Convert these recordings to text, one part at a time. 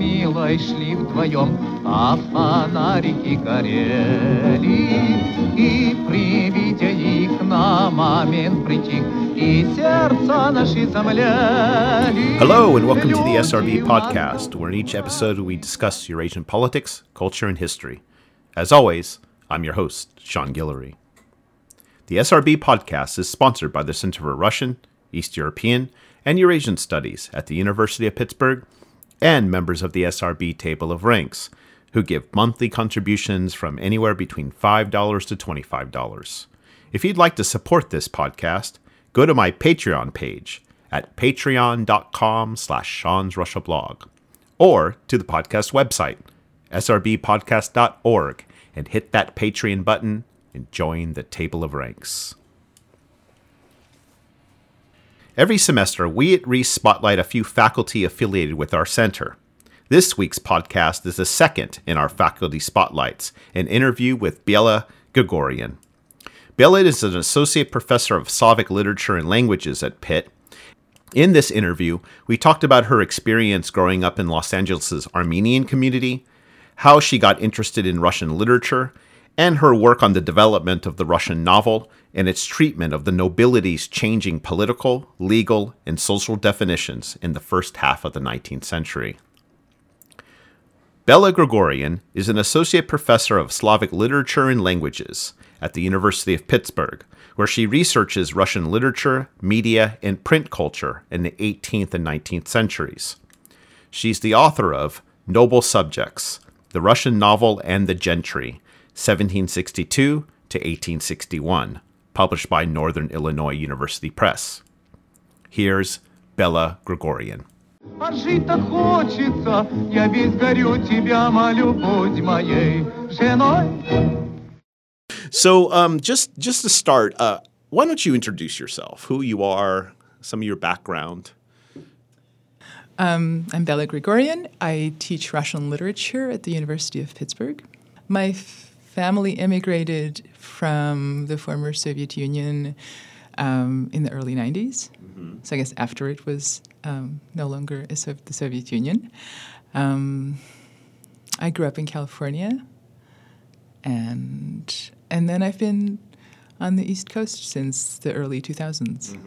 милой шли вдвоем, а фонарики горели. И при виде их на момент притих, и сердца наши замляли. Hello, and welcome to the SRB podcast, where in each episode we discuss Eurasian politics, culture, and history. As always, I'm your host, Sean Guillory. The SRB podcast is sponsored by the Center for Russian, East European, and Eurasian Studies at the University of Pittsburgh and members of the SRB Table of Ranks, who give monthly contributions from anywhere between $5 to $25. If you'd like to support this podcast, go to my Patreon page at patreon.com slash Sean's Russia blog or to the podcast website, srbpodcast.org, and hit that Patreon button and join the Table of Ranks. Every semester, we at REES spotlight a few faculty affiliated with our center. This week's podcast is the second in our faculty spotlights, an interview with Bella Grigoryan. Bella is an associate professor of Slavic literature and languages at Pitt. In this interview, we talked about her experience growing up in Los Angeles' Armenian community, how she got interested in Russian literature, and her work on the development of the Russian novel and its treatment of the nobility's changing political, legal, and social definitions in the first half of the 19th century. Bella Grigoryan is an associate professor of Slavic literature and languages at the University of Pittsburgh, where she researches Russian literature, media, and print culture in the 18th and 19th centuries. She's the author of Noble Subjects, the Russian novel and the gentry, 1762 to 1861, published by Northern Illinois University Press. Here's Bella Grigoryan. А жить-то хочется, я весь горю тебя, моей женой. So, um, just just to start, uh, why don't you introduce yourself? Who you are, some of your background. Um, I'm Bella Grigoryan. I teach Russian literature at the University of Pittsburgh. My family immigrated from the former Soviet Union um, in the early 90s. So I guess after it was um, no longer a Sov- the Soviet Union. Um, I grew up in California, and and then I've been on the East Coast since the early 2000s.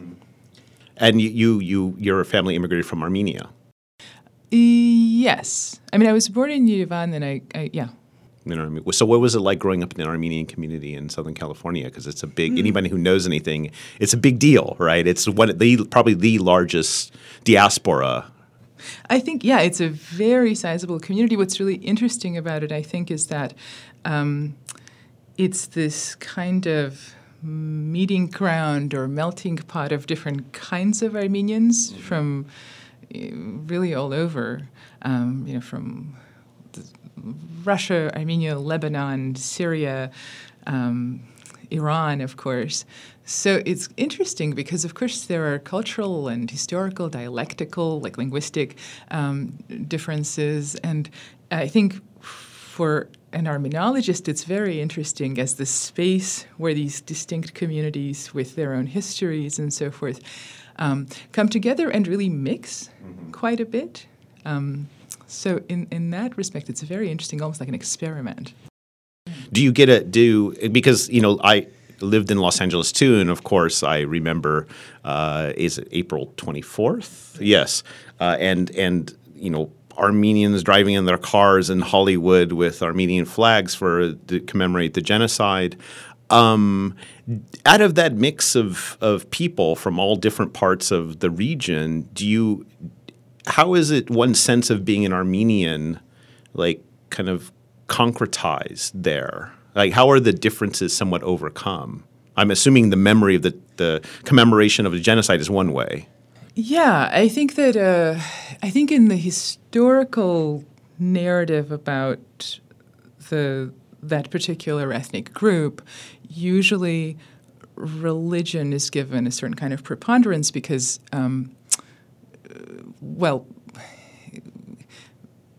And you, you, you your family immigrated from Armenia. Yes, I mean I was born in Yerevan, and I, I yeah. Know what So, what was it like growing up in the Armenian community in Southern California? Because it's a big. Anybody who knows anything, it's a big deal, right? It's one of the probably the largest diaspora. I think, yeah, it's a very sizable community. What's really interesting about it, I think, is that um, it's this kind of meeting ground or melting pot of different kinds of Armenians from uh, really all over, um, you know, from Russia, Armenia, Lebanon, Syria, um, Iran, of course. So it's interesting because, of course, there are cultural and historical, dialectical, like linguistic um, differences. And I think for an Armenologist, it's very interesting as the space where these distinct communities with their own histories and so forth um, come together and really mix quite a bit. Um, so, in, in that respect, it's a very interesting, almost like an experiment. Do you get a do because you know I lived in Los Angeles too, and of course I remember uh, is it April twenty fourth? Yes, uh, and and you know Armenians driving in their cars in Hollywood with Armenian flags for to commemorate the genocide. Um, out of that mix of of people from all different parts of the region, do you how is it one sense of being an Armenian, like kind of concretized there? Like, how are the differences somewhat overcome? I'm assuming the memory of the, the commemoration of the genocide is one way. Yeah, I think that uh, I think in the historical narrative about the that particular ethnic group, usually religion is given a certain kind of preponderance because, um, well,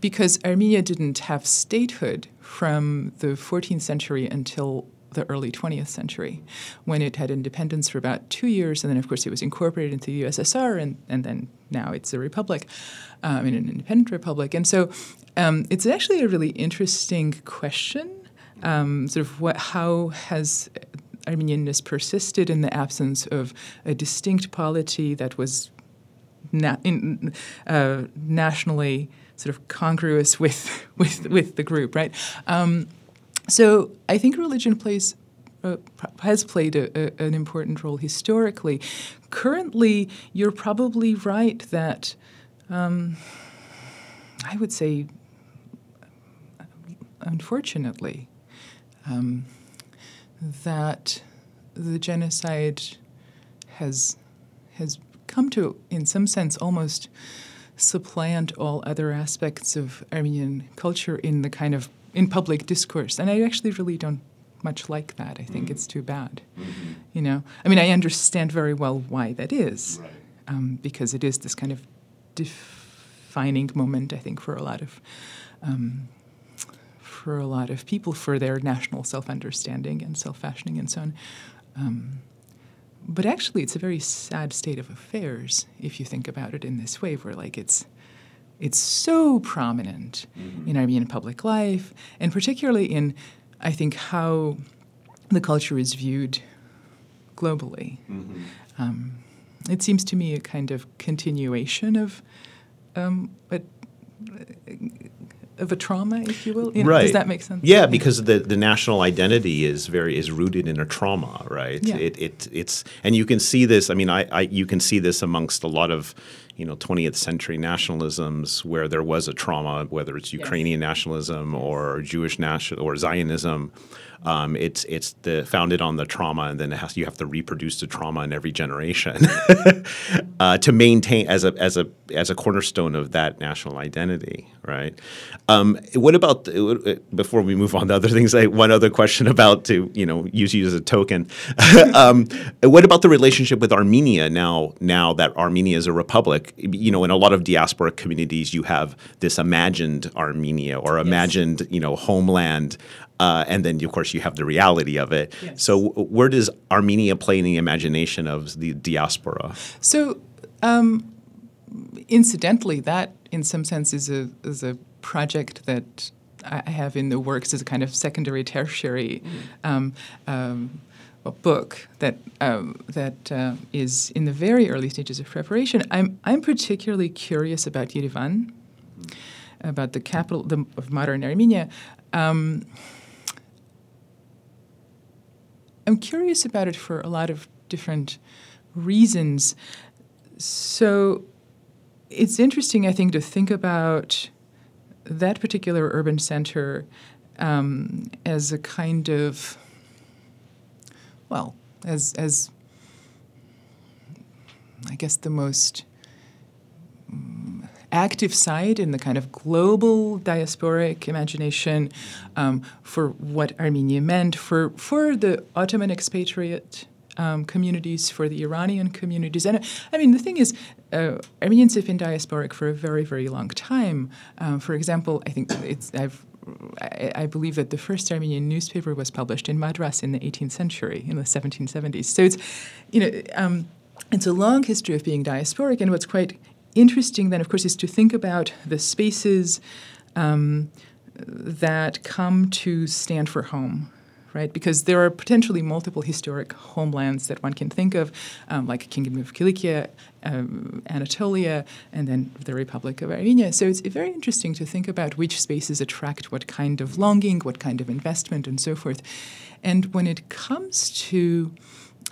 because Armenia didn't have statehood from the 14th century until the early 20th century, when it had independence for about two years, and then of course it was incorporated into the USSR, and, and then now it's a republic, um, an independent republic. And so um, it's actually a really interesting question. Um, sort of what, how has Armenianness persisted in the absence of a distinct polity that was na- in, uh, nationally sort of congruous with with with the group, right? Um, so I think religion plays. Uh, has played a, a, an important role historically. Currently, you're probably right that um, I would say, unfortunately, um, that the genocide has has come to, in some sense, almost supplant all other aspects of Armenian culture in the kind of in public discourse. And I actually really don't much like that. I think mm-hmm. it's too bad. Mm-hmm. You know, I mean, I understand very well why that is, right. um, because it is this kind of defining moment. I think for a lot of um, for a lot of people for their national self-understanding and self-fashioning and so on. Um, but actually, it's a very sad state of affairs if you think about it in this way, where like it's it's so prominent mm-hmm. in Armenian public life, and particularly in, I think, how the culture is viewed globally. Mm-hmm. Um, it seems to me a kind of continuation of um, a, of a trauma, if you will. You know, right. Does that make sense? Yeah, because the, the national identity is very is rooted in a trauma, right? Yeah. It, it it's and you can see this. I mean, I, I you can see this amongst a lot of you know 20th century nationalisms where there was a trauma, whether it's Ukrainian yes. nationalism or Jewish national or Zionism. Um, it's it's the, founded on the trauma, and then has, you have to reproduce the trauma in every generation uh, to maintain as a as a as a cornerstone of that national identity, right? Um, what about uh, before we move on to other things? I, one other question about to you know use you as a token. um, what about the relationship with Armenia now? Now that Armenia is a republic, you know, in a lot of diaspora communities, you have this imagined Armenia or imagined yes. you know homeland uh, and then, of course, you have the reality of it. Yes. So, where does Armenia play in the imagination of the diaspora? So, um, incidentally, that in some sense is a is a project that I have in the works as a kind of secondary, tertiary. Mm. Um, um, book that um, that uh, is in the very early stages of preparation. I'm I'm particularly curious about Yerevan, mm. about the capital the, of modern Armenia. Um, I'm curious about it for a lot of different reasons. So it's interesting, I think, to think about that particular urban center um, as a kind of, well, as as I guess the most active side in the kind of global diasporic imagination um, for what Armenia meant for, for the Ottoman expatriate um, communities, for the Iranian communities. And I mean, the thing is, uh, Armenians have been diasporic for a very, very long time. Um, for example, I think it's, I've I, believe that the first Armenian newspaper was published in Madras in the 18th century, in the 1770s. So it's, you know, um, it's a long history of being diasporic, and what's quite interesting then, of course, is to think about the spaces um, that come to stand for home. Right, because there are potentially multiple historic homelands that one can think of, um, like Kingdom of Kilikia, um, Anatolia, and then the Republic of Armenia. So it's very interesting to think about which spaces attract what kind of longing, what kind of investment, and so forth. And when it comes to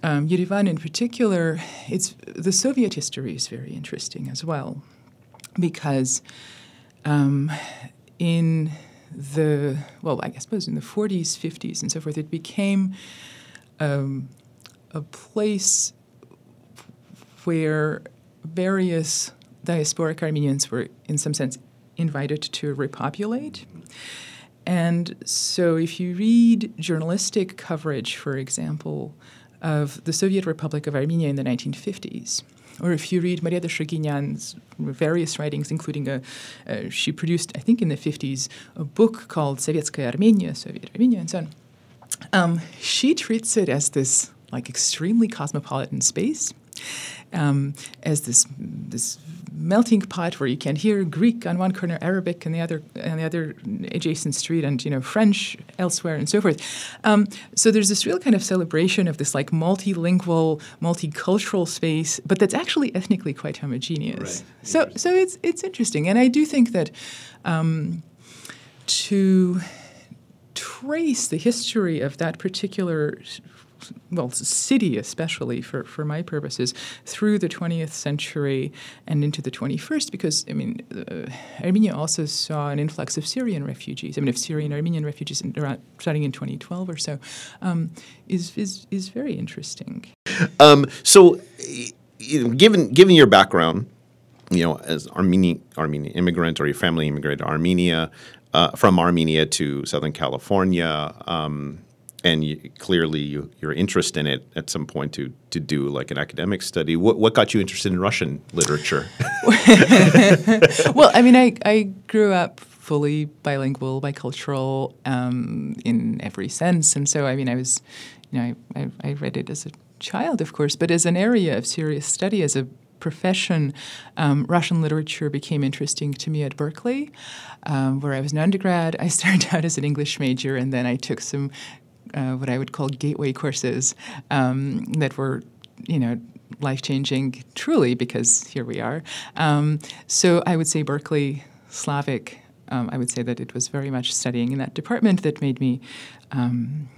um, Yerevan in particular, it's the Soviet history is very interesting as well, because um, in the well, I suppose in the 40s, 50s, and so forth, it became um, a place where various diasporic Armenians were, in some sense, invited to repopulate. And so, if you read journalistic coverage, for example, of the Soviet Republic of Armenia in the 1950s. Or if you read Marietta Dashaginian's various writings, including a, uh, she produced, I think in the 50s, a book called Sovietskaya Armenia, Soviet Armenia, and so on. Um, she treats it as this like extremely cosmopolitan space, um, as this this melting pot where you can hear Greek on one corner, Arabic on the other, on the other adjacent street, and you know French elsewhere, and so forth. Um, so there's this real kind of celebration of this like multilingual, multicultural space, but that's actually ethnically quite homogeneous. Right. So so it's it's interesting, and I do think that um, to trace the history of that particular well, city especially for, for my purposes, through the 20th century and into the 21st, because, I mean, uh, Armenia also saw an influx of Syrian refugees. I mean, of Syrian Armenian refugees in, around, starting in 2012 or so, um, is, is, is very interesting. Um, so, given, given your background, you know, as Armenian, Armenian immigrant or your family immigrated to Armenia, uh, from Armenia to Southern California, um, and you, clearly you, your interest in it at some point to to do like an academic study. What what got you interested in Russian literature? well, I mean, I I grew up fully bilingual, bicultural um, in every sense, and so I mean, I was, you know, I, I, I read it as a child, of course, but as an area of serious study, as a profession, um, Russian literature became interesting to me at Berkeley, um, where I was an undergrad. I started out as an English major, and then I took some uh, what I would call gateway courses um, that were, you know, life changing truly because here we are. Um, so I would say Berkeley, Slavic. Um, I would say that it was very much studying in that department that made me um,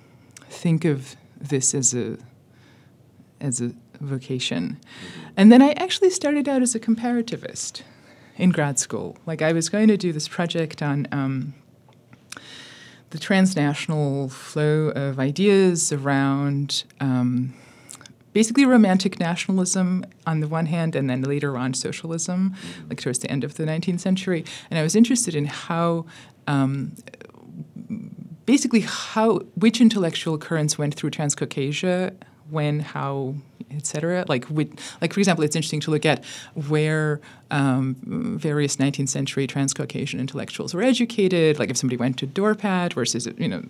think of this as a as a vocation. And then I actually started out as a comparativist in grad school. Like I was going to do this project on um, the transnational flow of ideas around um, basically romantic nationalism on the one hand, and then later on socialism, like towards the end of the 19th century. And I was interested in how. Um, basically, how which intellectual currents went through Transcaucasia, when, how, etc. Like, with, like for example, it's interesting to look at where um, various 19th century Transcaucasian intellectuals were educated. Like, if somebody went to Dorpat versus you know,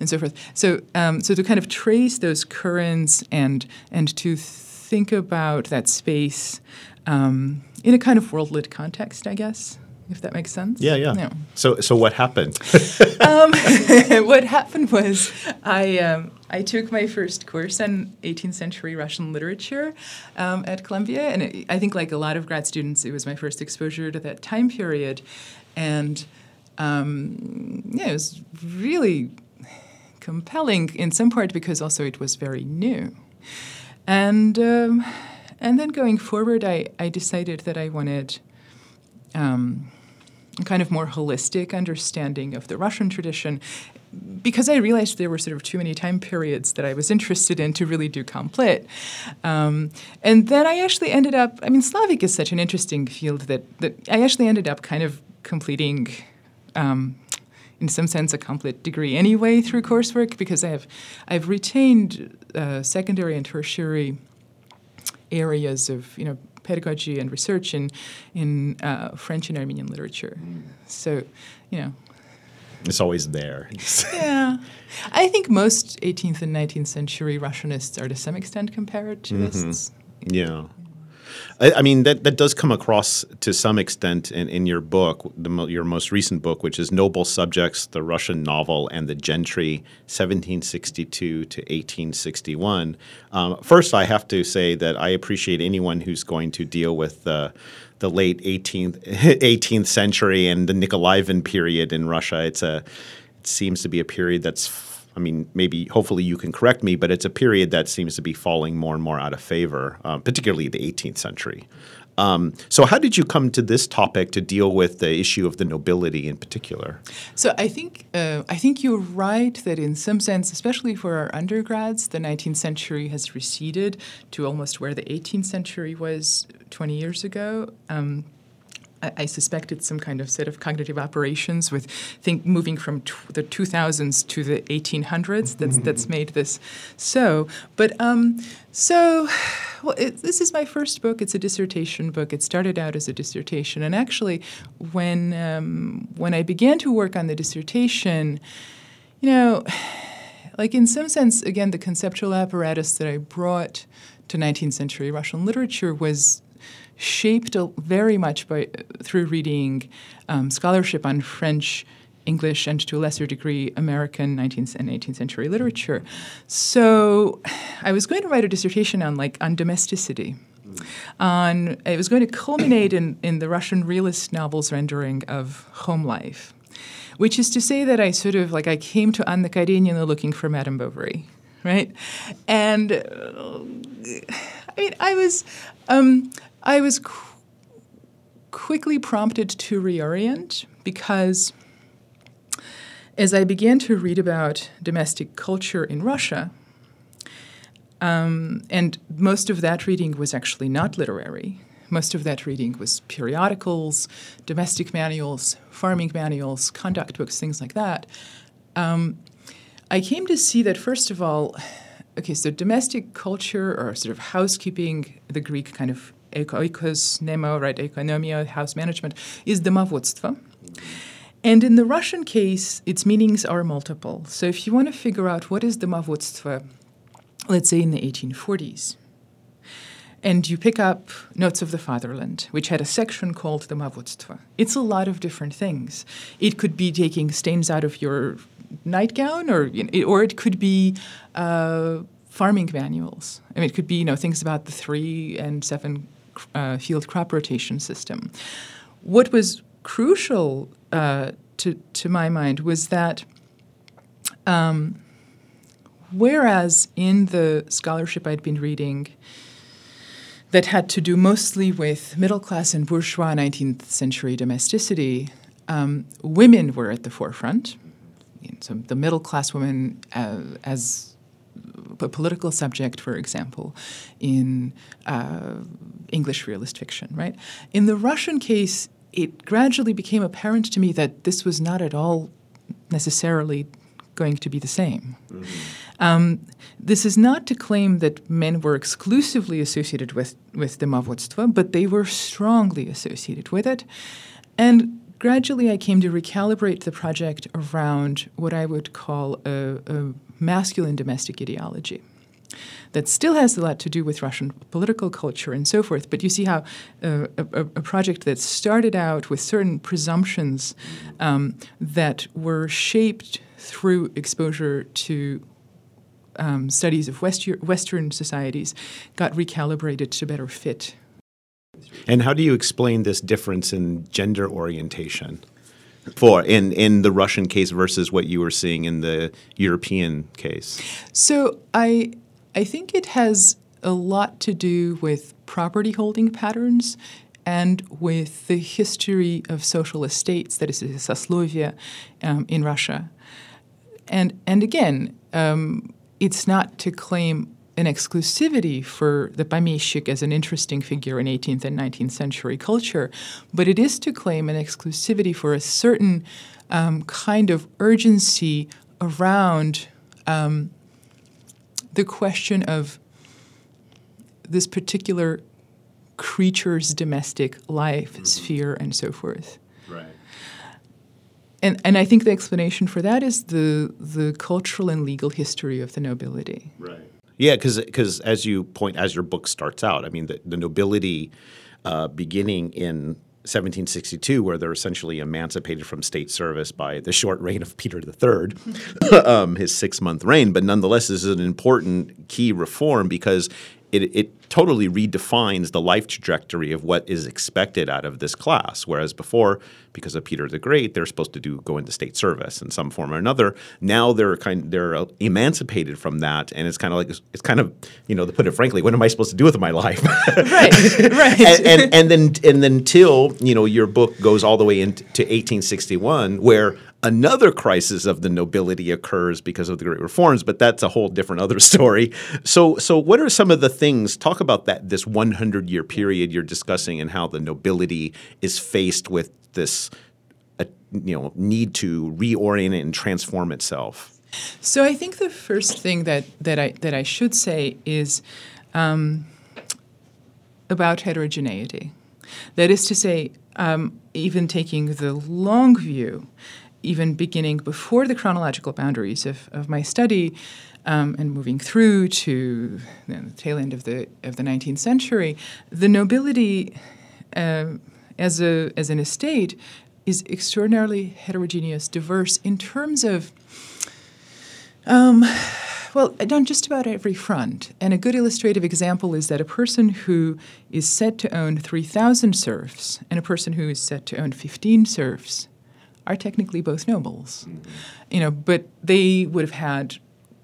and so forth. So, um, so to kind of trace those currents and and to think about that space um, in a kind of world lit context, I guess if that makes sense. Yeah, yeah. No. So, so what happened? um, what happened was I um, I took my first course on 18th century Russian literature um, at Columbia, and it, I think like a lot of grad students, it was my first exposure to that time period, and um, yeah, it was really compelling in some part because also it was very new, and um, and then going forward, I I decided that I wanted. Um, kind of more holistic understanding of the Russian tradition because I realized there were sort of too many time periods that I was interested in to really do complete. Um, and then I actually ended up, I mean, Slavic is such an interesting field that, that I actually ended up kind of completing. Um, in some sense, a complete degree anyway through coursework because I have I've retained uh, secondary and tertiary areas of you know pedagogy and research in in uh, French and Armenian literature. So, you know, it's always there. yeah, I think most 18th and 19th century Russianists are to some extent comparativists. Mm-hmm. Yeah. I, I, mean, that, that does come across to some extent in, in your book, the, your most recent book, which is Noble Subjects, the Russian Novel and the Gentry, 1762 to 1861. Um, first, I have to say that I appreciate anyone who's going to deal with the the late 18th 18th century and the Nikolaevan period in Russia. It's a it seems to be a period that's I mean, maybe hopefully you can correct me, but it's a period that seems to be falling more and more out of favor, um, particularly the 18th century. Um, so, how did you come to this topic to deal with the issue of the nobility in particular? So, I think uh, I think you're right that in some sense, especially for our undergrads, the 19th century has receded to almost where the 18th century was 20 years ago. Um, I, I suspect it's some kind of set of cognitive operations with think moving from tw- the 2000s to the 1800s that's mm-hmm. that's made this so. But um, so, well, it, this is my first book. It's a dissertation book. It started out as a dissertation, and actually, when um, when I began to work on the dissertation, you know. like in some sense, again, the conceptual apparatus that I brought to 19th century Russian literature was shaped very much by through reading um, scholarship on French. English and to a lesser degree American 19th and 18th century literature. So I was going to write a dissertation on like on domesticity. On it was going to culminate in, in the Russian realist novel's rendering of home life which is to say that I sort of like I came to Anna Karenina looking for Madame Bovary, right? And uh, I mean, I was um, I was qu- quickly prompted to reorient because as I began to read about domestic culture in Russia. Um, and most of that reading was actually not literary. Most of that reading was periodicals, domestic manuals, farming manuals, conduct books, things like that. Um, I came to see that, first of all, okay, so domestic culture or sort of housekeeping, the Greek kind of oikos, nemo, right, economia, house management, is domovodstvo. And in the Russian case, its meanings are multiple. So if you want to figure out what is domovodstvo, let's say in the 1840s, and you pick up Notes of the Fatherland, which had a section called the Domovodstvo. It's a lot of different things. It could be taking stains out of your nightgown, or or it could be uh, farming manuals. I mean, it could be you know things about the three and seven uh, field crop rotation system. What was crucial uh, to to my mind was that. Um, whereas in the scholarship I'd been reading, that had to do mostly with middle class and bourgeois 19th century domesticity, um, women were at the forefront. So the middle class woman uh, as a political subject, for example, in uh, English realist fiction, right? In the Russian case, it gradually became apparent to me that this was not at all necessarily going to be the same. Mm-hmm. Um, this is not to claim that men were exclusively associated with, with domovodstvo, but they were strongly associated with it. And gradually I came to recalibrate the project around what I would call a, a masculine domestic ideology that still has a lot to do with Russian political culture and so forth. But you see how uh, a, a, project that started out with certain presumptions um, that were shaped through exposure to um, studies of Western societies got recalibrated to better fit. And how do you explain this difference in gender orientation? For in in the Russian case versus what you were seeing in the European case? So I I think it has a lot to do with property holding patterns and with the history of social estates, that is, soslovia, um, in Russia. And and again, um, it's not to claim an exclusivity for the pomeshchik as an interesting figure in 18th and 19th century culture, but it is to claim an exclusivity for a certain um, kind of urgency around um, the question of this particular creature's domestic life, mm-hmm. sphere, and so forth. Right and and I think the explanation for that is the the cultural and legal history of the nobility. Right. Yeah, because as you point as your book starts out, I mean the, the nobility uh, beginning in 1762, where they're essentially emancipated from state service by the short reign of Peter III, um, his six month reign. But nonetheless, this is an important key reform because it, it totally redefines the life trajectory of what is expected out of this class. Whereas before, because of Peter the Great, they're supposed to do go into state service in some form or another. Now they're kind they're emancipated from that, and it's kind of like it's kind of you know to put it frankly, what am I supposed to do with my life? right, right. and, and, and then and then till you know your book goes all the way into 1861, where Another crisis of the nobility occurs because of the Great Reforms, but that's a whole different other story. So, so what are some of the things? Talk about that this 100 year period you're discussing and how the nobility is faced with this, uh, you know, need to reorient and transform itself. So, I think the first thing that that I that I should say is um, about heterogeneity. That is to say, um, even taking the long view, even beginning before the chronological boundaries of, of my study um, and moving through to you know, the tail end of the of the 19th century, the nobility uh, as a as an estate is extraordinarily heterogeneous, diverse in terms of. Um, well, on just about every front. And a good illustrative example is that a person who is said to own 3,000 serfs and a person who is said to own 15 serfs are technically both nobles. Mm-hmm. You know, but they would have had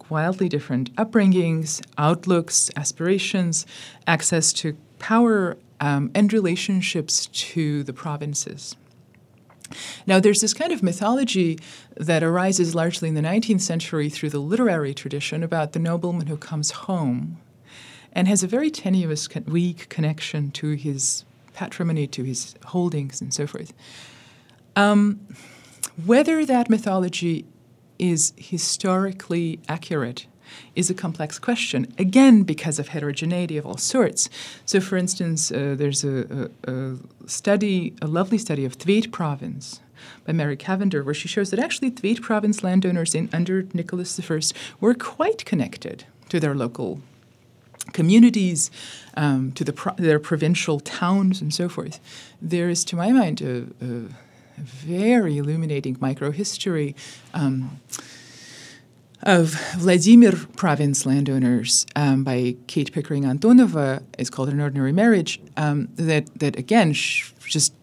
wildly different upbringings, outlooks, aspirations, access to power, um, and relationships to the provinces. Now, there's this kind of mythology that arises largely in the 19th century through the literary tradition about the nobleman who comes home and has a very tenuous, weak connection to his patrimony, to his holdings, and so forth. Um, whether that mythology is historically accurate is a complex question, again, because of heterogeneity of all sorts. So, for instance, uh, there's a, a, a, study, a lovely study of Tver province by Mary Cavender, where she shows that actually Tver province landowners in under Nicholas I were quite connected to their local communities, um, to the pro- their provincial towns, and so forth. There is, to my mind, a, a very illuminating microhistory. Um, of Vladimir province landowners um, by Kate Pickering Antonova is called An Ordinary Marriage, um, that, that again sh- just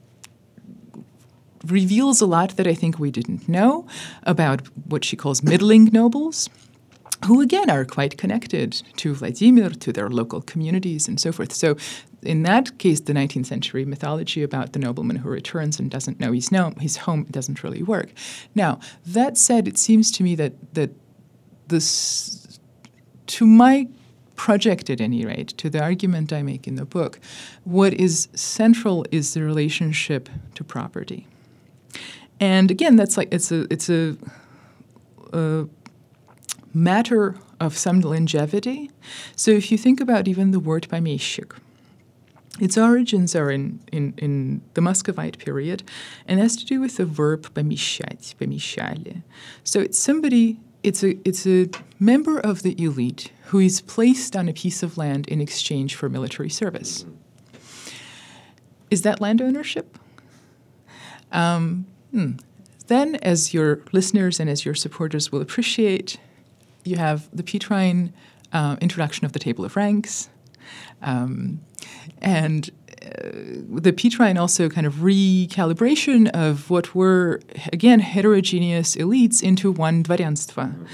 reveals a lot that I think we didn't know about what she calls middling nobles, who again are quite connected to Vladimir, to their local communities, and so forth. So, in that case, the 19th century mythology about the nobleman who returns and doesn't know he's, no, his home doesn't really work. Now, that said, it seems to me that, that this, to my project at any rate, to the argument I make in the book, what is central is the relationship to property. And again, that's like it's a it's a, a matter of some longevity. So if you think about even the word pomeshchik, its origins are in, in, in the Muscovite period and has to do with the verb помещать, помещали. So it's somebody, it's a, it's a member of the elite who is placed on a piece of land in exchange for military service. Is that land ownership? Um, hmm. Then, as your listeners and as your supporters will appreciate, you have the Petrine uh, introduction of the table of ranks, um, and uh, the Petrine also kind of recalibration of what were again heterogeneous elites into one dvoryanstvo. Mm-hmm.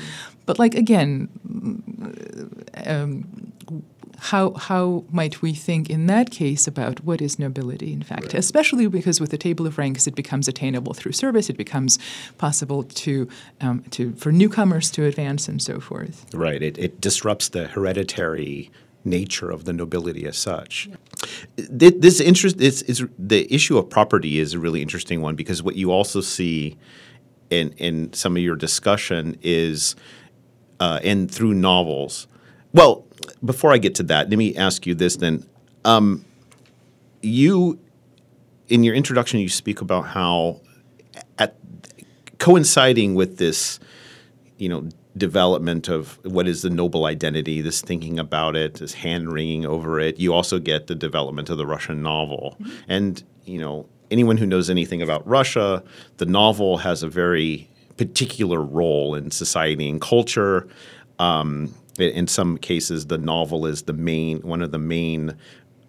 But like again, mm, um, how how might we think in that case about what is nobility in fact? Right. Especially because with the table of ranks, it becomes attainable through service. It becomes possible to um, to for newcomers to advance and so forth. Right. It, it disrupts the hereditary nature of the nobility as such. This interest is, is the issue of property is a really interesting one because what you also see in in some of your discussion is uh, and through novels. Well, before I get to that, let me ask you this then. Um, you in your introduction you speak about how at coinciding with this you know development of what is the noble identity, this thinking about it, this hand wringing over it. You also get the development of the Russian novel. Mm-hmm. And, you know, anyone who knows anything about Russia, the novel has a very particular role in society and culture. Um, in some cases, the novel is the main one of the main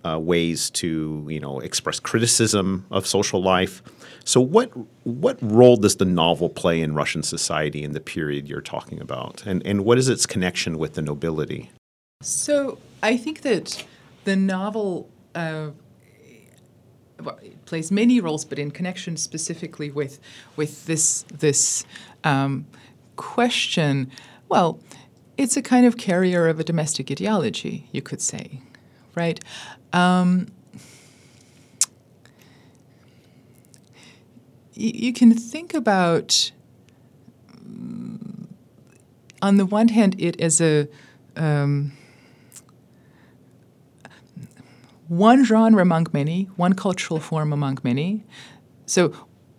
uh, ways to you know express criticism of social life. So, what what role does the novel play in Russian society in the period you're talking about, and and what is its connection with the nobility? So, I think that the novel. Uh, plays many roles, but in connection specifically with with this this um, question, well, it's a kind of carrier of a domestic ideology, you could say, right? Um, you can think about, on the one hand, it as a um, one genre among many, one cultural form among many. So,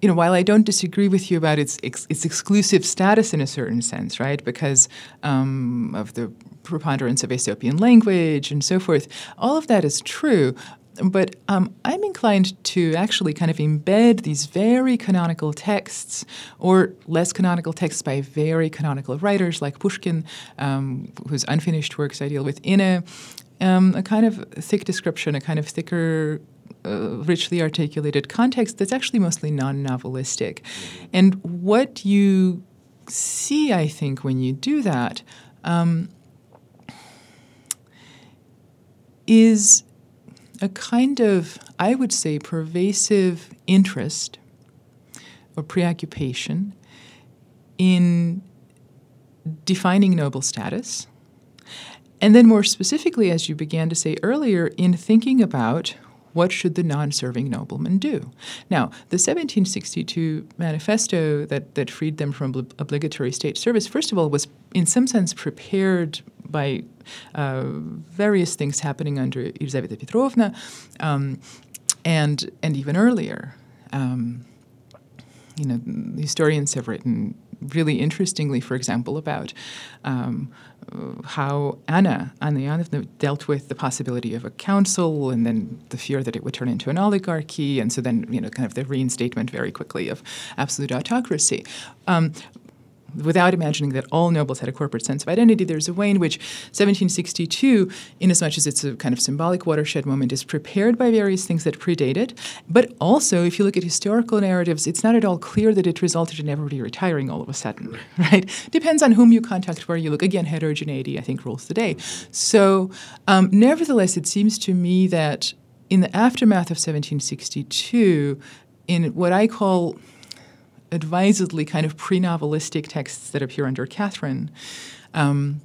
you know, while I don't disagree with you about its ex- its exclusive status in a certain sense, right, because um, of the preponderance of Aesopian language and so forth, all of that is true. But um, I'm inclined to actually kind of embed these very canonical texts or less canonical texts by very canonical writers like Pushkin, um, whose unfinished works I deal with, in a, um, a kind of thick description, a kind of thicker uh, richly articulated context that's actually mostly non novelistic. And what you see, I think, when you do that, um, is a kind of, I would say, pervasive interest or preoccupation in defining noble status. And then, more specifically, as you began to say earlier, in thinking about what should the non-serving nobleman do? Now, the 1762 manifesto that, that freed them from ob- obligatory state service, first of all, was in some sense prepared by uh, various things happening under Elizaveta Petrovna, um, and and even earlier. Um, you know, historians have written really interestingly, for example, about um, how Anna, Anna Ivanovna, dealt with the possibility of a council and then the fear that it would turn into an oligarchy, and so then, you know, kind of the reinstatement very quickly of absolute autocracy. Um, without imagining that all nobles had a corporate sense of identity, there's a way in which 1762, inasmuch as much as it's a kind of symbolic watershed moment, is prepared by various things that predate it. But also, if you look at historical narratives, it's not at all clear that it resulted in everybody retiring all of a sudden, right? Depends on whom you contact, where you look. Again, heterogeneity, I think, rules the day. So, um, nevertheless, it seems to me that in the aftermath of 1762, in what I call advisedly kind of pre-novelistic texts that appear under Catherine. Um,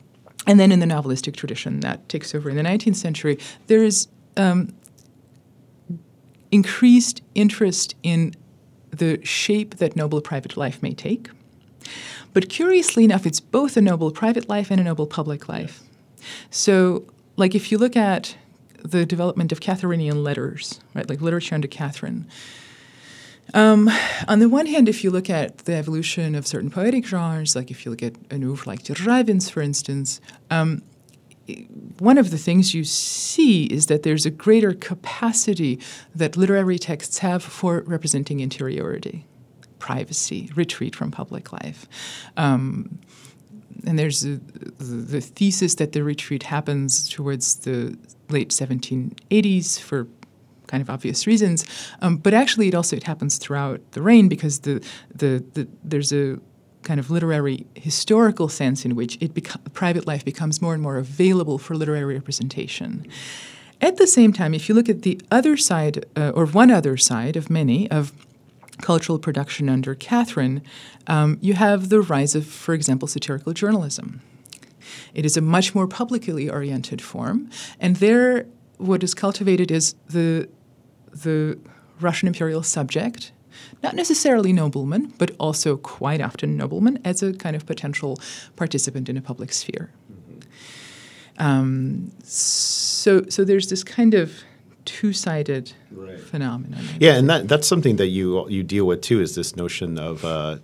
and then in the novelistic tradition that takes over in the 19th century, there is um, increased interest in the shape that noble private life may take. But curiously enough, it's both a noble private life and a noble public life. So, like if you look at the development of Catherinian letters, right, like literature under Catherine, um, on the one hand, if you look at the evolution of certain poetic genres, like if you look at an oeuvre like Derzhavin's, for instance, um, one of the things you see is that there's a greater capacity that literary texts have for representing interiority, privacy, retreat from public life. Um, and there's a, the, the thesis that the retreat happens towards the late 1780s for kind of obvious reasons. Um, but actually, it also it happens throughout the reign because the, the, the there's a kind of literary historical sense in which it beco- private life becomes more and more available for literary representation. At the same time, if you look at the other side, uh, or one other side of many, of cultural production under Catherine, um, you have the rise of, for example, satirical journalism. It is a much more publicly oriented form, and there, what is cultivated is the the Russian imperial subject, not necessarily nobleman, but also quite often nobleman, as a kind of potential participant in a public sphere. Mm-hmm. Um, so, so there's this kind of two-sided right. phenomenon. Yeah, and that, that's something that you you deal with too. Is this notion of uh,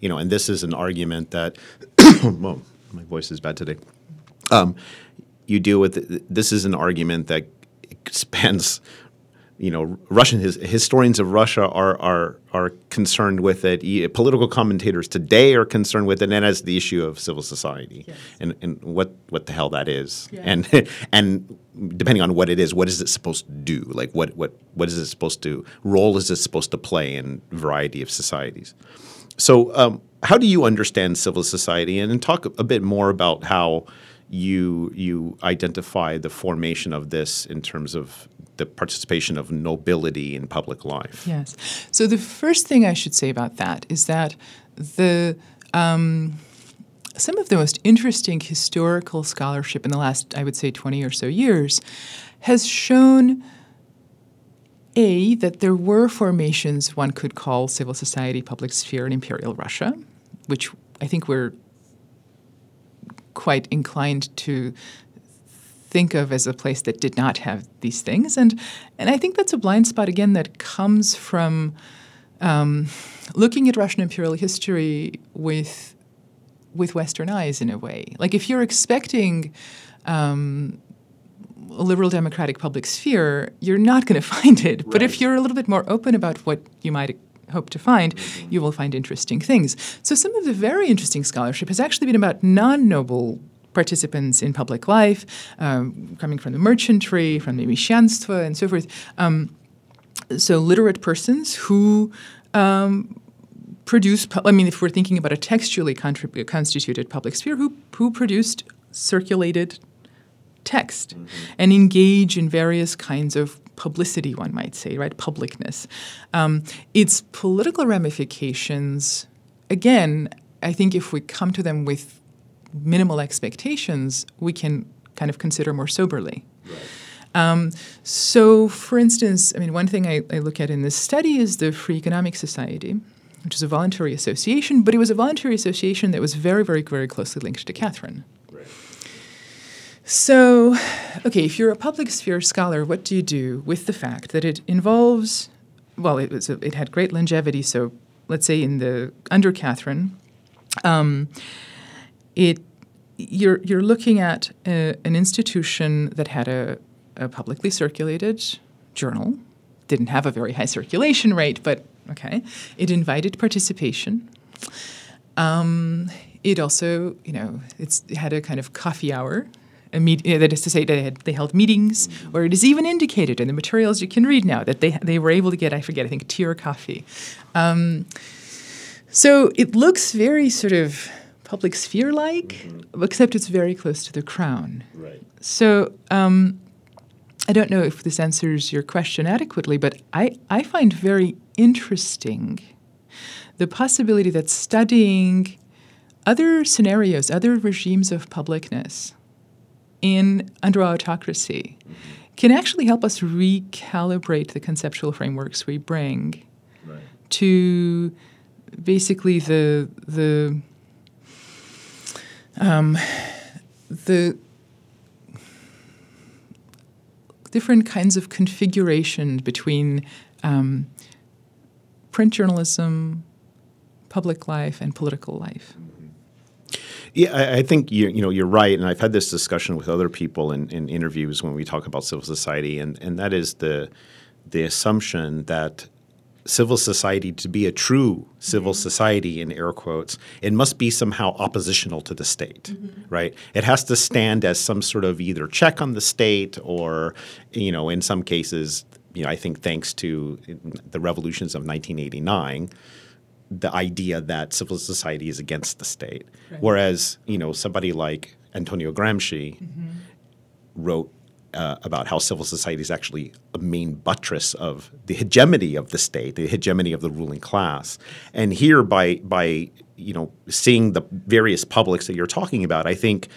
you know, and this is an argument that. well, my voice is bad today. Um, you deal with this is an argument that spans you know, Russian his, historians of Russia are are are concerned with it. Political commentators today are concerned with it, and as the issue of civil society yes. and, and what what the hell that is, yeah. and and depending on what it is, what is it supposed to do? Like what what what is it supposed to role is it supposed to play in a variety of societies? So, um, how do you understand civil society, and, and talk a bit more about how you you identify the formation of this in terms of the participation of nobility in public life. Yes. So the first thing I should say about that is that the um, some of the most interesting historical scholarship in the last, I would say, 20 or so years has shown a that there were formations one could call civil society, public sphere in imperial Russia, which I think we're quite inclined to think of as a place that did not have these things. And, and I think that's a blind spot, again, that comes from um, looking at Russian imperial history with with Western eyes in a way. Like if you're expecting um, a liberal democratic public sphere, you're not going to find it. But if you're a little bit more open about what you might hope to find, you will find interesting things. So some of the very interesting scholarship has actually been about non-noble participants in public life, um, coming from the merchantry, from the meshchanstvo, and so forth. Um, so literate persons who um, produce—I mean, if we're thinking about a textually contrib- constituted public sphere, who who produced circulated text and engage in various kinds of publicity, one might say, right? Publicness. Um, its political ramifications, again, I think if we come to them with minimal expectations, we can kind of consider more soberly. Um, so, for instance, I mean, one thing I, I look at in this study is the Free Economic Society, which is a voluntary association, but it was a voluntary association that was very, very, very closely linked to Catherine. So, okay, if you're a public sphere scholar, what do you do with the fact that it involves, well, it, was a, it had great longevity. So, let's say in the under Catherine, um, it you're you're looking at a, an institution that had a, a publicly circulated journal, didn't have a very high circulation rate, but okay, it invited participation. Um, it also, you know, it's, it had a kind of coffee hour. Meet, uh, that is to say, they, had, they held meetings, or it is even indicated in the materials you can read now that they, they were able to get, I forget, I think, tea or coffee. Um, so it looks very sort of public sphere like, except it's very close to the crown. Right. So um, I don't know if this answers your question adequately, but I, I find very interesting the possibility that studying other scenarios, other regimes of publicness in under autocracy can actually help us recalibrate the conceptual frameworks we bring Right. to basically the the um, the different kinds of configuration between um, print journalism, public life, and political life. Yeah, I, I think you you know you're right, and I've had this discussion with other people in, in interviews when we talk about civil society, and and that is the the assumption that civil society to be a true civil mm-hmm. society in air quotes it must be somehow oppositional to the state mm-hmm. right it has to stand as some sort of either check on the state or you know in some cases you know i think thanks to the revolutions of 1989 the idea that civil society is against the state. Right. Whereas, you know, somebody like Antonio Gramsci mm-hmm. wrote uh, about how civil society is actually a main buttress of the hegemony of the state, the hegemony of the ruling class. And here, by by you know seeing the various publics that you're talking about, I think,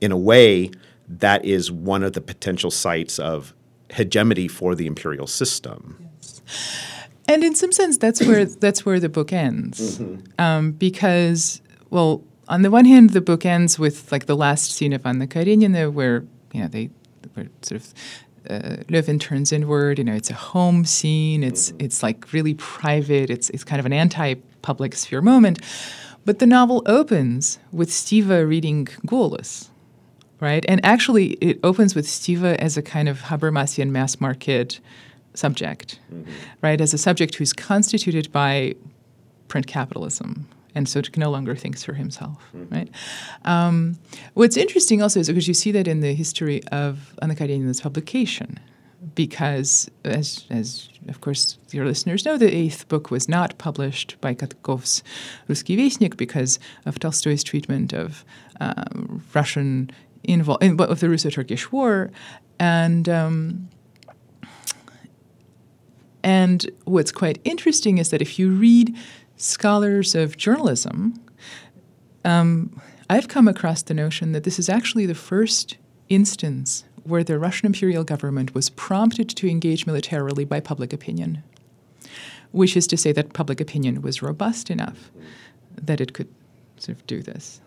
in a way, that is one of the potential sites of hegemony for the imperial system. And in some sense, that's where that's where the book ends, um, because well, on the one hand, the book ends with like the last scene of Anna Karenina, where you know they where sort of uh, Levin turns inward. You know, it's a home scene. It's it's like really private. It's it's kind of an anti-public sphere moment. But the novel opens with Stiva reading Golos, right? And actually, it opens with Stiva as a kind of Habermasian mass market subject, right? As a subject who's constituted by print capitalism and so no longer thinks for himself, right? Um, what's interesting also is because you see that in the history of Anna Karenina's publication, because as, as of course your listeners know, the eighth book was not published by Katkov's Russkii Vestnik because of Tolstoy's treatment of um, Russian invol- in, of the Russo-Turkish War, and um, and what's quite interesting is that if you read scholars of journalism, um, I've come across the notion that this is actually the first instance where the Russian imperial government was prompted to engage militarily by public opinion, which is to say that public opinion was robust enough that it could sort of do this.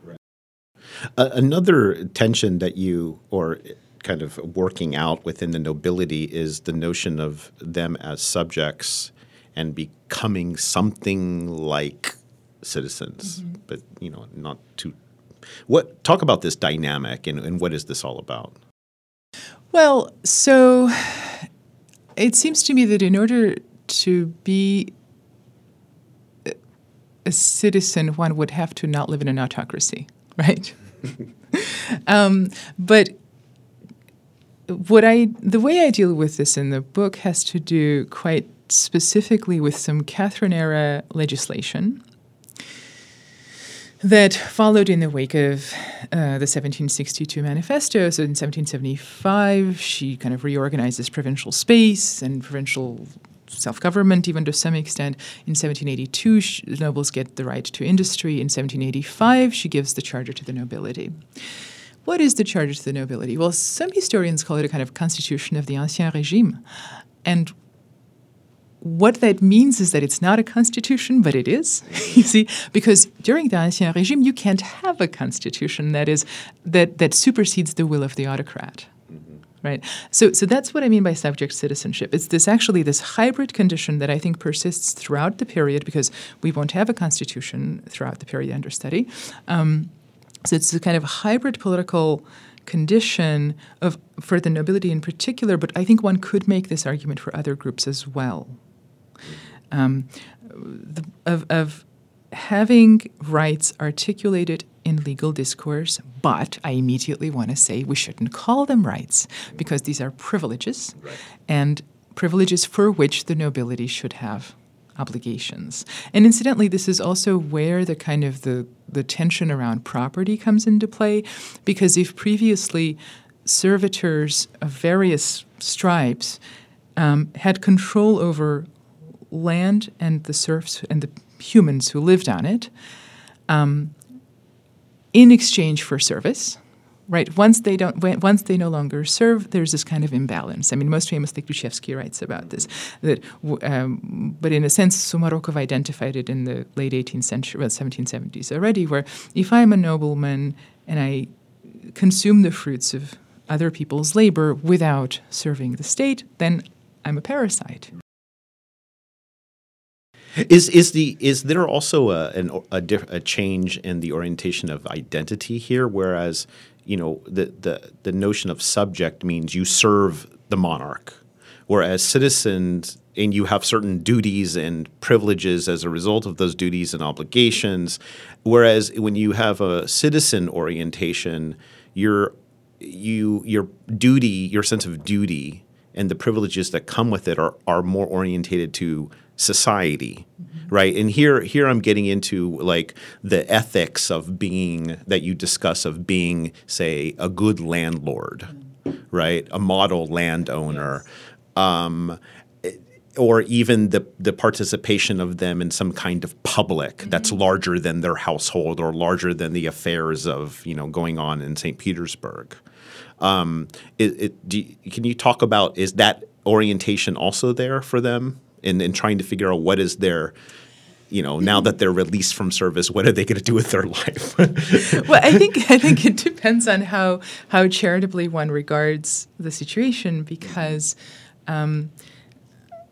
Uh, another tension that you, or kind of working out within the nobility, is the notion of them as subjects and becoming something like citizens, Mm-hmm. but you know, not too. What talk about this dynamic and, and what is this all about? Well, so it seems to me that in order to be a- citizen, one would have to not live in an autocracy, right? um, but what I the way I deal with this in the book has to do quite specifically with some Catherine era legislation that followed in the wake of uh, the 1762 manifesto. So in 1775, she kind of reorganizes provincial space and provincial self government, even to some extent. In 1782, sh- nobles get the right to industry. In 1785, she gives the charter to the nobility. What is the charter to the nobility? Well, some historians call it a kind of constitution of the Ancien Régime. And what that means is that it's not a constitution, but it is. you see, because during the Ancien Régime, you can't have a constitution that is that that supersedes the will of the autocrat. Right. So, so that's what I mean by subject citizenship. It's this actually this hybrid condition that I think persists throughout the period because we won't have a constitution throughout the period under study. Um, so it's a kind of hybrid political condition of for the nobility in particular, but I think one could make this argument for other groups as well. Um, the, of, of having rights articulated in legal discourse, but I immediately want to say we shouldn't call them rights because these are privileges, and privileges for which the nobility should have obligations. And incidentally, this is also where the kind of the, the tension around property comes into play, because if previously servitors of various stripes um, had control over land and the serfs and the humans who lived on it um, in exchange for service right? Once they don't once they no longer serve there's this kind of imbalance. I mean most famously Klyuchevsky writes about this that um, but in a sense Sumarokov identified it in the late 18th century well 1770s already where if i'm a nobleman and i consume the fruits of other people's labor without serving the state then i'm a parasite Is is the is there also a an, a, diff, a change in the orientation of identity here? Whereas you know the, the the notion of subject means you serve the monarch, whereas citizens and you have certain duties and privileges as a result of those duties and obligations. Whereas when you have a citizen orientation, your you your duty, your sense of duty and the privileges that come with it are, are more orientated to society right and here here i'm getting into like the ethics of being that you discuss of being say a good landlord right a model landowner um, or even the the participation of them in some kind of public that's larger than their household or larger than the affairs of you know going on in St. Petersburg. Um, it, it, do can you talk about is that orientation also there for them in, in trying to figure out what is their you know now that they're released from service what are they going to do with their life well, I think I think it depends on how how charitably one regards the situation. Because, um,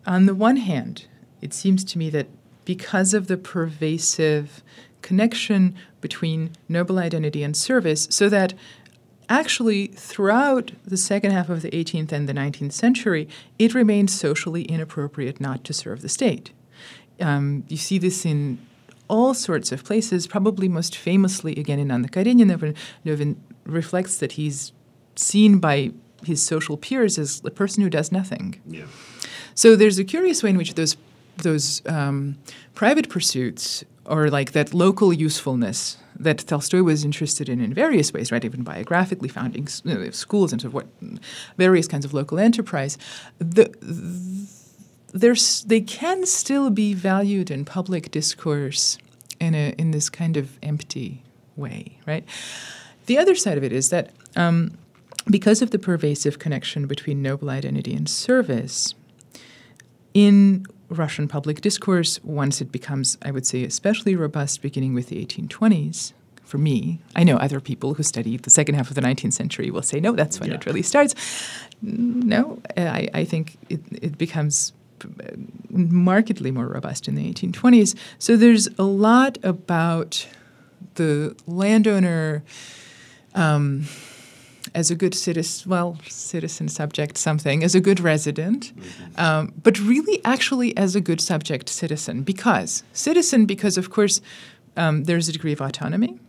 on the one hand, it seems to me that because of the pervasive connection between noble identity and service, so that actually throughout the second half of the 18th and the 19th century, it remained socially inappropriate not to serve the state. Um, you see this in all sorts of places, probably most famously again in Anna Karenina, when Novin reflects that he's seen by his social peers as a person who does nothing. yeah So there's a curious way in which those those um, private pursuits or like that local usefulness that Tolstoy was interested in in various ways, right? Even biographically founding you know, schools and of what various kinds of local enterprise. The, there's they can still be valued in public discourse in a in this kind of empty way, right? The other side of it is that um, because of the pervasive connection between noble identity and service, in Russian public discourse, once it becomes, I would say, especially robust, beginning with the 1820s, for me, I know other people who study the second half of the 19th century will say, no, that's when Yeah. it really starts. No, I, I think it, it becomes markedly more robust in the 1820s. So there's a lot about the landowner um, as a good citizen, well, citizen, subject, something, as a good resident, mm-hmm. um, but really actually as a good subject citizen. Because, citizen, because of course um, there's a degree of autonomy,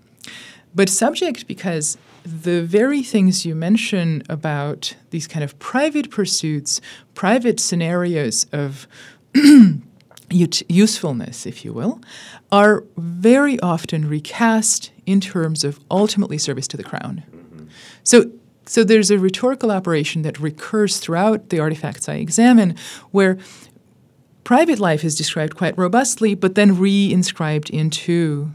but subject because the very things you mention about these kind of private pursuits, private scenarios of usefulness, if you will, are very often recast in terms of ultimately service to the crown. Mm-hmm. So, so there's a rhetorical operation that recurs throughout the artifacts I examine, where private life is described quite robustly, but then re-inscribed into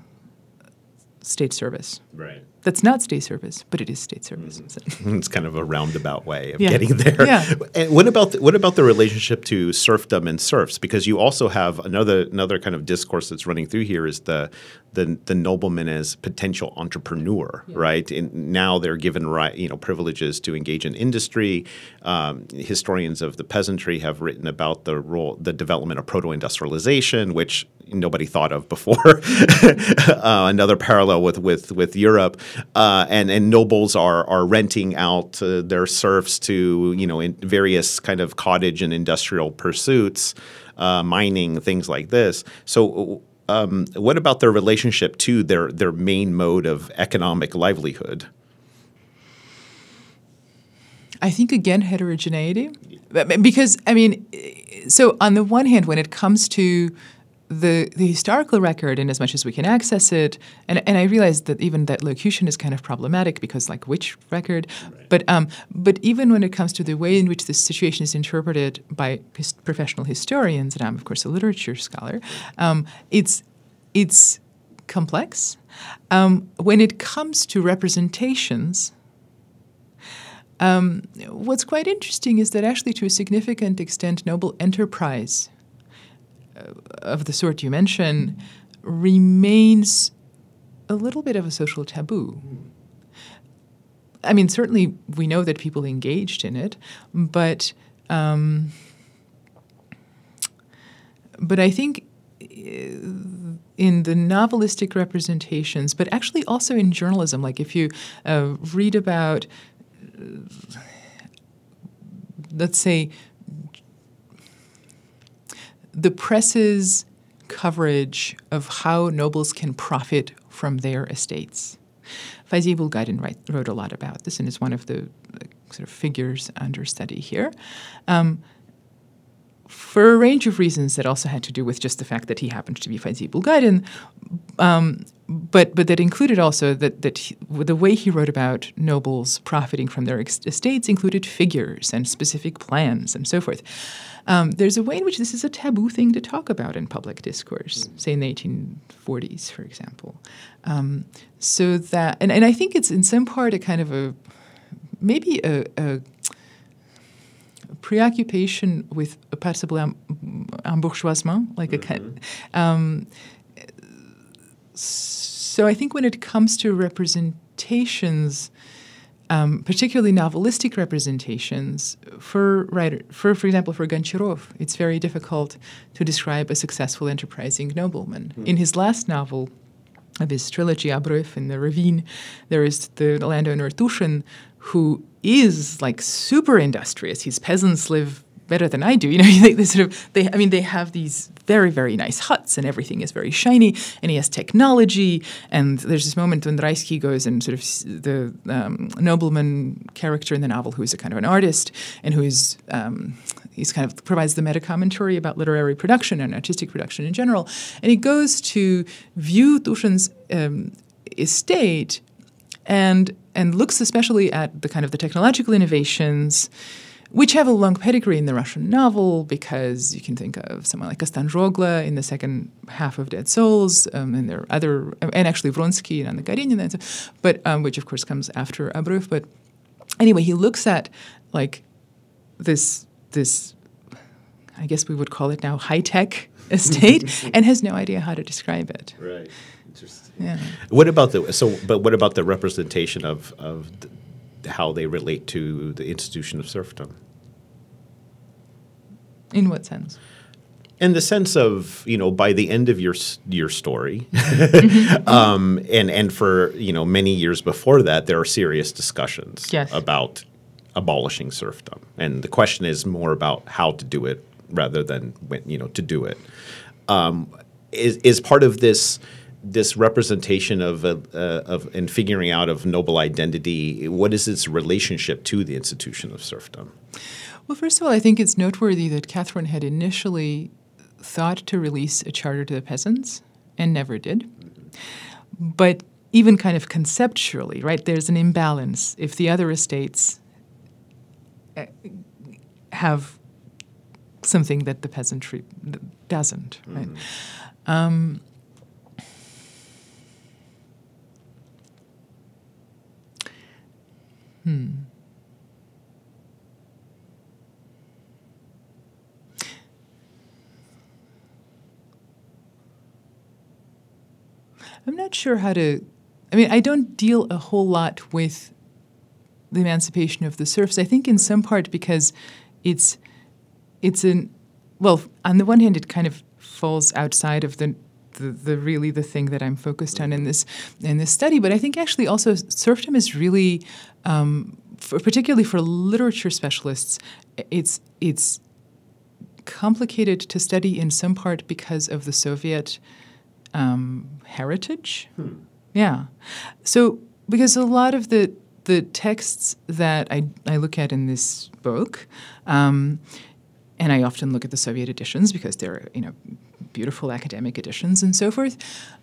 state service. Right that's not state service, but it is state service. Mm-hmm. it's kind of a roundabout way of yeah. getting there. Yeah. And what about the, what about the relationship to serfdom and serfs? Because you also have another another kind of discourse that's running through here is the the, the nobleman as potential entrepreneur, yeah. right? And now they're given right you know privileges to engage in industry. Um, historians of the peasantry have written about the role the development of proto industrialization, which nobody thought of before. uh, another parallel with with with Europe, uh, and and nobles are are renting out uh, their serfs to you know in various kind of cottage and industrial pursuits, uh, mining things like this. So. Um, what about their relationship to their their main mode of economic livelihood? I think again heterogeneity, because I mean, so on the one hand, when it comes to the the historical record, in as much as we can access it, and and I realize that even that locution is kind of problematic because like which record, right. but um, but even when it comes to the way in which this situation is interpreted by his professional historians, and I'm of course a literature scholar, um, it's it's complex. Um, when it comes to representations. Um, what's quite interesting is that actually, to a significant extent, noble enterprise of the sort you mention remains a little bit of a social taboo. I mean, certainly we know that people engaged in it, but um, but I think uh, in the novelistic representations, but actually also in journalism, like if you uh, read about, uh, let's say, the press's coverage of how nobles can profit from their estates. Faddei Bulgarin wrote a lot about this and is one of the sort of figures under study here. Um, for a range of reasons that also had to do with just the fact that he happened to be Faddei Bulgarin, um, but but that included also that that he, the way he wrote about nobles profiting from their estates included figures and specific plans and so forth. Um, there's a way in which this is a taboo thing to talk about in public discourse, say in the 1840s, for example. Um, so that, and, and I think it's in some part a kind of a, maybe a, a preoccupation with a possible embourgeoisement, like mm-hmm. a kind. Um, so I think when it comes to representations, um, particularly novelistic representations, for writer, for for example, for Goncharov, it's very difficult to describe a successful, enterprising nobleman. Mm. In his last novel of his trilogy, Obryv in the Ravine, there is the landowner Tushin, who is like super industrious. His peasants live better than I do. You know, they, they, sort of they. I mean, they have these very very nice huts, and everything is very shiny. And he has technology. And there's this moment when Raisky goes and sort of the um, nobleman character in the novel, who is a kind of an artist and who is. Um, he's kind of provides the meta commentary about literary production and artistic production in general, and he goes to view Tushin's um, estate and and looks especially at the kind of the technological innovations which have a long pedigree in the Russian novel because you can think of someone like Kostanzhoglo in the second half of Dead Souls, um, and there are other, and actually Vronsky and Anna Karenina, but um, which of course comes after Obryv. But anyway, he looks at like this this, I guess we would call it now high tech estate, and has no idea how to describe it. Right. Interesting. Yeah. What about the so? But what about the representation of of how they relate to the institution of serfdom? In what sense? in the sense of you know by the end of your your story um, and and for you know many years before that there are serious discussions Yes. about abolishing serfdom and the question is more about how to do it rather than when you know to do it um, is is part of this this representation of a, uh, of and figuring out of noble identity what is its relationship to the institution of serfdom Well, first of all, I think it's noteworthy that Catherine had initially thought to release a charter to the peasants and never did. But even kind of conceptually, right, there's an imbalance. If the other estates uh, have something that the peasantry doesn't, right? Um, hmm. I'm not sure how to. I mean, I don't deal a whole lot with the emancipation of the serfs. I think in some part because it's it's an well, on the one hand, it kind of falls outside of the the, the really the thing that I'm focused on in this in this study. But I think actually also serfdom is really, um, for, particularly for literature specialists, it's it's complicated to study in some part because of the Soviet um, heritage. Yeah. So because a lot of the the texts that I, I look at in this book, um, and I often look at the Soviet editions because they're you know beautiful academic editions and so forth,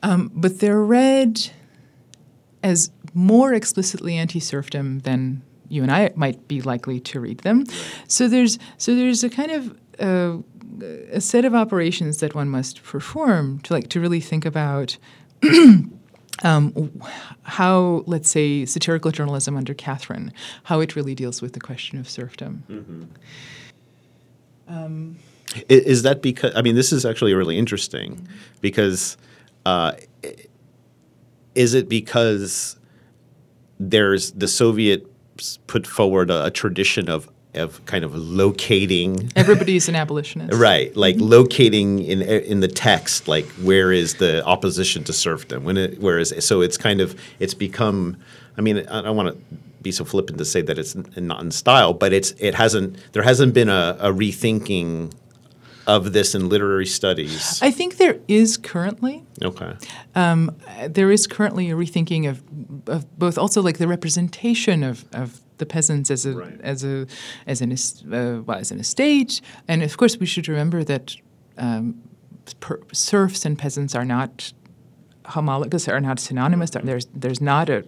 um, but they're read as more explicitly anti-serfdom than you and I might be likely to read them. So there's so there's a kind of uh, a set of operations that one must perform to like to really think about um, how, let's say, satirical journalism under Catherine, how it really deals with the question of serfdom. Um, I- Is that because? I mean, this is actually really interesting because uh, is it because there's the Soviet put forward a, a tradition of of kind of locating everybody's an abolitionist. Right, like locating in in the text, like where is the opposition to serfdom? When it, whereas so it's kind of it's become. I mean, I don't want to be so flippant to say that it's not in style, but it's it hasn't there hasn't been a, a rethinking of this in literary studies. I think there is currently. okay, Um, there is currently a rethinking of, of both also like the representation of, of the peasants as a Right. as a as an uh, well, as an estate, and of course we should remember that um, per, serfs and peasants are not homologous, are not synonymous. There's there's not a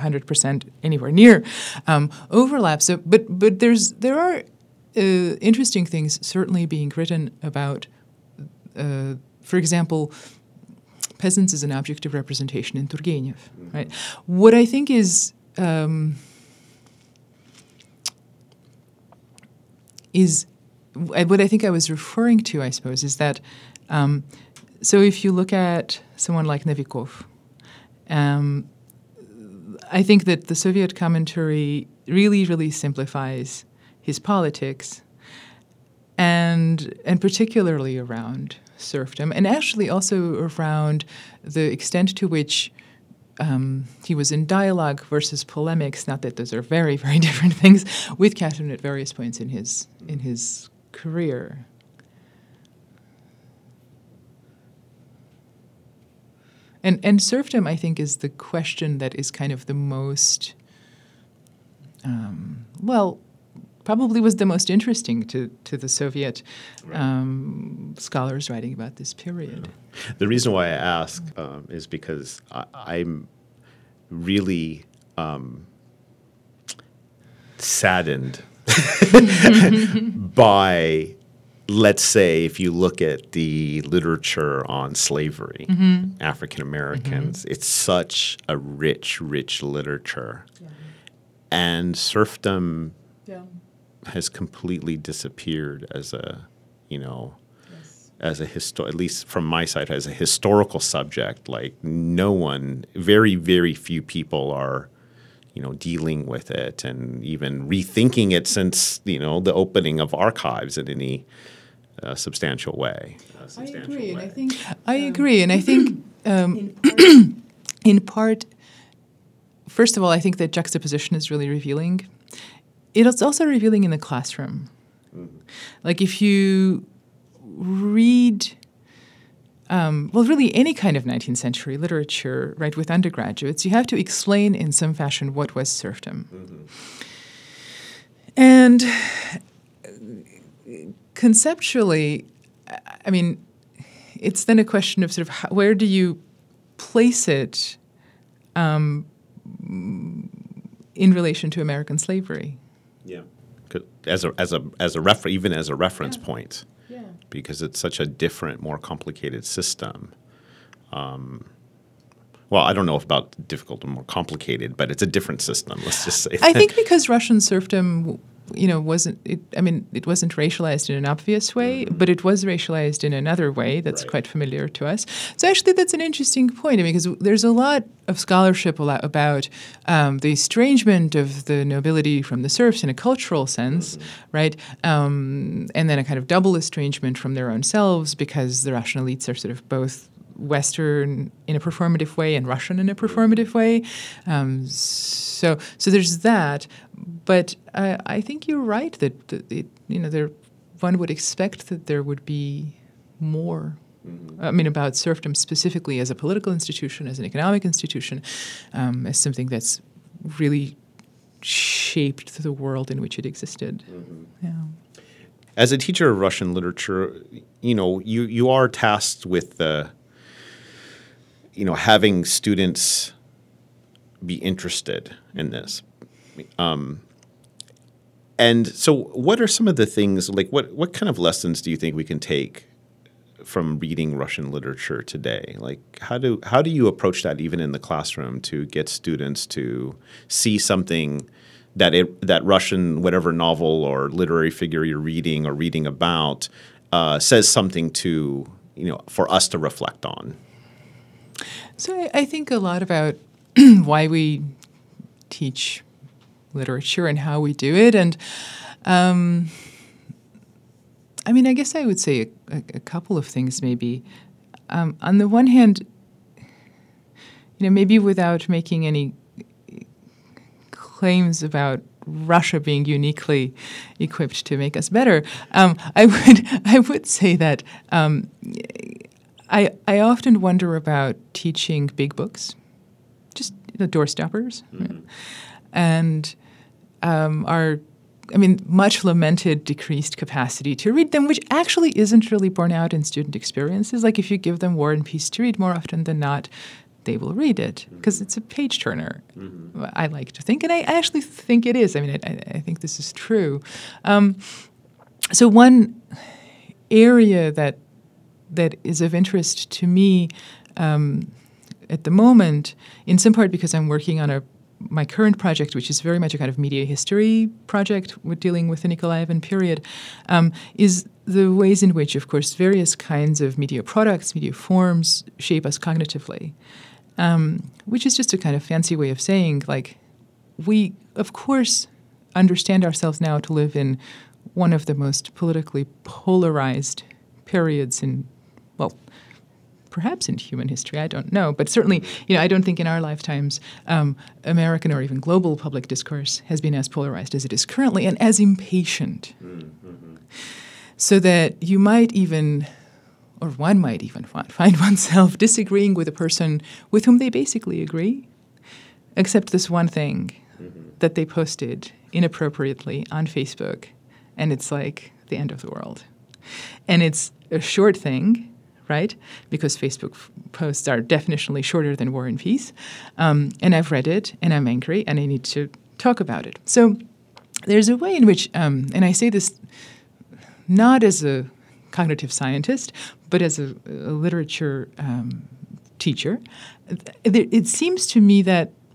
hundred percent anywhere near um, overlap. So, but but there's there are uh, interesting things certainly being written about. Uh, for example, peasants as an object of representation in Turgenev. Right. What I think is um, is uh, what I think I was referring to, I suppose, is that um, so if you look at someone like Novikov, um, I think that the Soviet commentary really, really simplifies his politics, and and particularly around serfdom, and actually also around the extent to which um, he was in dialogue versus polemics. Not that those are very, very different things with Catherine at various points in his in his career. And and serfdom, I think, is the question that is kind of the most um, well, probably was the most interesting to to the Soviet um, scholars writing about this period. the reason why I ask um, is because I, I'm really um, saddened by, let's say, if you look at the literature on slavery, African Americans, it's such a rich, rich literature. And serfdom has completely disappeared as a, you know, as a histo- at least from my side as a historical subject like no one very very few people are you know, dealing with it and even rethinking it since you know the opening of archives in any uh, substantial way. I agree, and I think I agree, and I think um, in part, first of all, I think that juxtaposition is really revealing. It's also revealing in the classroom. Like if you read, um, well, really any kind of 19th century literature, right, with undergraduates, you have to explain in some fashion what was serfdom. And conceptually, I mean, it's then a question of sort of how, where do you place it um, in relation to American slavery? As a as a as a refer even as a reference yeah. point. Yeah. Because it's such a different, more complicated system. Um, well, I don't know if about difficult or more complicated, but it's a different system. Let's just say. I think because Russian serfdom you know, wasn't it? I mean, it wasn't racialized in an obvious way, mm-hmm. but it was racialized in another way that's right. quite familiar to us. So actually, that's an interesting point. I mean, because there's a lot of scholarship about um, the estrangement of the nobility from the serfs in a cultural sense, mm-hmm. right? Um, and then a kind of double estrangement from their own selves because the Russian elites are sort of both Western in a performative way and Russian in a performative way. Um, so, so there's that. But I, I think you're right that, that it, you know there one would expect that there would be more. Mm-hmm. I mean, about serfdom specifically as a political institution, as an economic institution, um, as something that's really shaped the world in which it existed. Mm-hmm. Yeah. As a teacher of Russian literature, you know, you, you are tasked with the you know, having students be interested in this. Um, and so, what are some of the things like what what kind of lessons do you think we can take from reading Russian literature today? Like, how do how do you approach that even in the classroom to get students to see something that it, that Russian whatever novel or literary figure you're reading or reading about uh, says something to you know for us to reflect on? So I, I think a lot about why we teach literature and how we do it, and um, I mean, I guess I would say a, a, a couple of things. Maybe um, on the one hand, you know, maybe without making any claims about Russia being uniquely equipped to make us better, um, I would I would say that um, I, I often wonder about teaching big books, just the door stoppers, mm-hmm. and um, our, I mean, much lamented decreased capacity to read them, which actually isn't really borne out in student experiences. Like if you give them War and Peace to read, more often than not, they will read it because mm-hmm. it's a page turner. Mm-hmm. I like to think, and I actually think it is. I mean, I, I think this is true. Um, so one area that that is of interest to me um, at the moment, in some part because I'm working on a my current project, which is very much a kind of media history project, dealing with the Nikolaevan period, um, is the ways in which, of course, various kinds of media products, media forms shape us cognitively, um, which is just a kind of fancy way of saying, like, we, of course, understand ourselves now to live in one of the most politically polarized periods in perhaps in human history, I don't know, but certainly, you know, I don't think in our lifetimes um, American or even global public discourse has been as polarized as it is currently and as impatient. Mm-hmm. So that you might even, or one might even find oneself disagreeing with a person with whom they basically agree, except this one thing mm-hmm. that they posted inappropriately on Facebook, and it's like the end of the world. And it's a short thing right? Because Facebook f- posts are definitionally shorter than War and Peace. Um, and I've read it and I'm angry and I need to talk about it. So there's a way in which, um, and I say this not as a cognitive scientist, but as a, a literature um, teacher, th- it seems to me that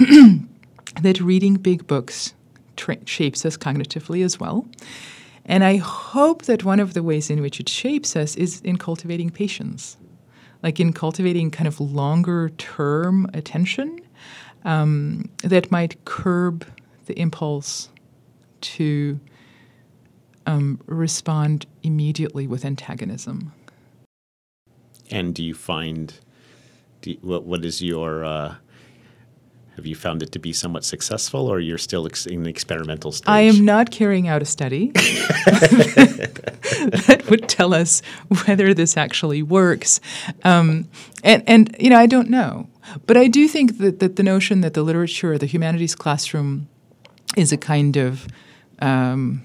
that reading big books tra- shapes us cognitively as well. And I hope that one of the ways in which it shapes us is in cultivating patience, like in cultivating kind of longer term attention. um, that might curb the impulse to um, respond immediately with antagonism. And do you find do you, what what is your uh, have you found it to be somewhat successful, or you're still ex- in the experimental stage? I am not carrying out a study that would tell us whether this actually works, um, and and you know I don't know, but I do think that that the notion that the literature, the humanities classroom, is a kind of um,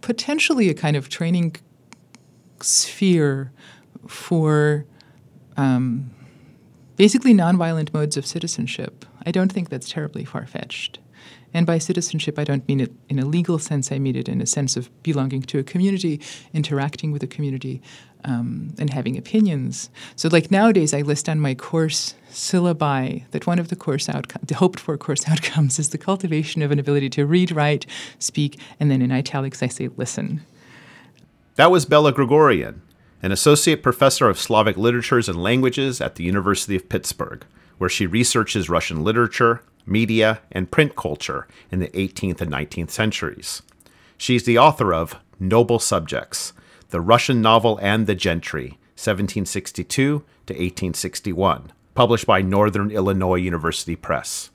potentially a kind of training sphere for um, basically nonviolent modes of citizenship. I don't think that's terribly far fetched. And by citizenship, I don't mean it in a legal sense, I mean it in a sense of belonging to a community, interacting with a community, um, and having opinions. So, like nowadays, I list on my course syllabi that one of the course the hoped for course outcomes, is the cultivation of an ability to read, write, speak, and then in italics, I say listen. That was Bella Grigoryan, an associate professor of Slavic literatures and languages at the University of Pittsburgh, where she researches Russian literature, media, and print culture in the 18th and 19th centuries. She's the author of Noble Subjects, the Russian novel and the gentry, 1762 to 1861, published by Northern Illinois University Press.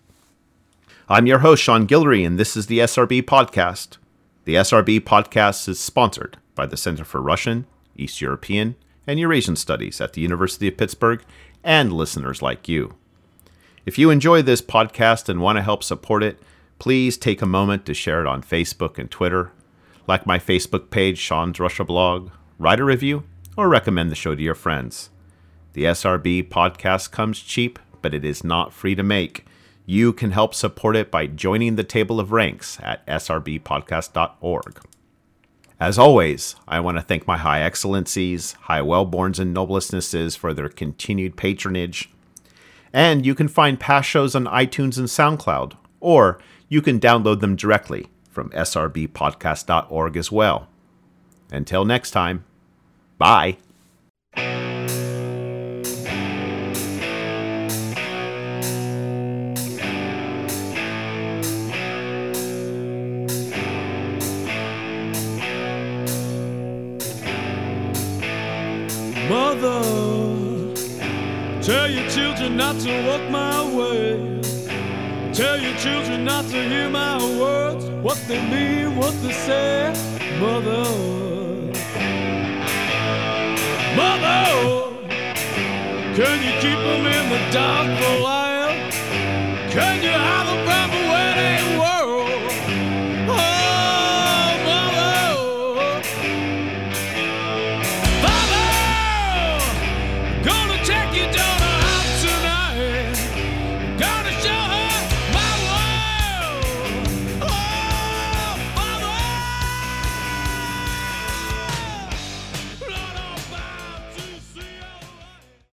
I'm your host, Sean Guillory, and this is the SRB Podcast. The SRB Podcast is sponsored by the Center for Russian, East European, and Eurasian Studies at the University of Pittsburgh and listeners like you. If you enjoy this podcast and want to help support it, please take a moment to share it on Facebook and Twitter, like my Facebook page, Sean's Russia blog, write a review, or recommend the show to your friends. The SRB podcast comes cheap, but it is not free to make. You can help support it by joining the table of ranks at srbpodcast.org. As always, I want to thank my High Excellencies, High Wellborns, and Noblestnesses for their continued patronage. And you can find past shows on iTunes and SoundCloud, or you can download them directly from srbpodcast.org as well. Until next time, bye. Not to walk my way. Tell your children not to hear my words, what they mean, what they say. Mother, Mother, can you keep them in the dark for a while? Can you hide them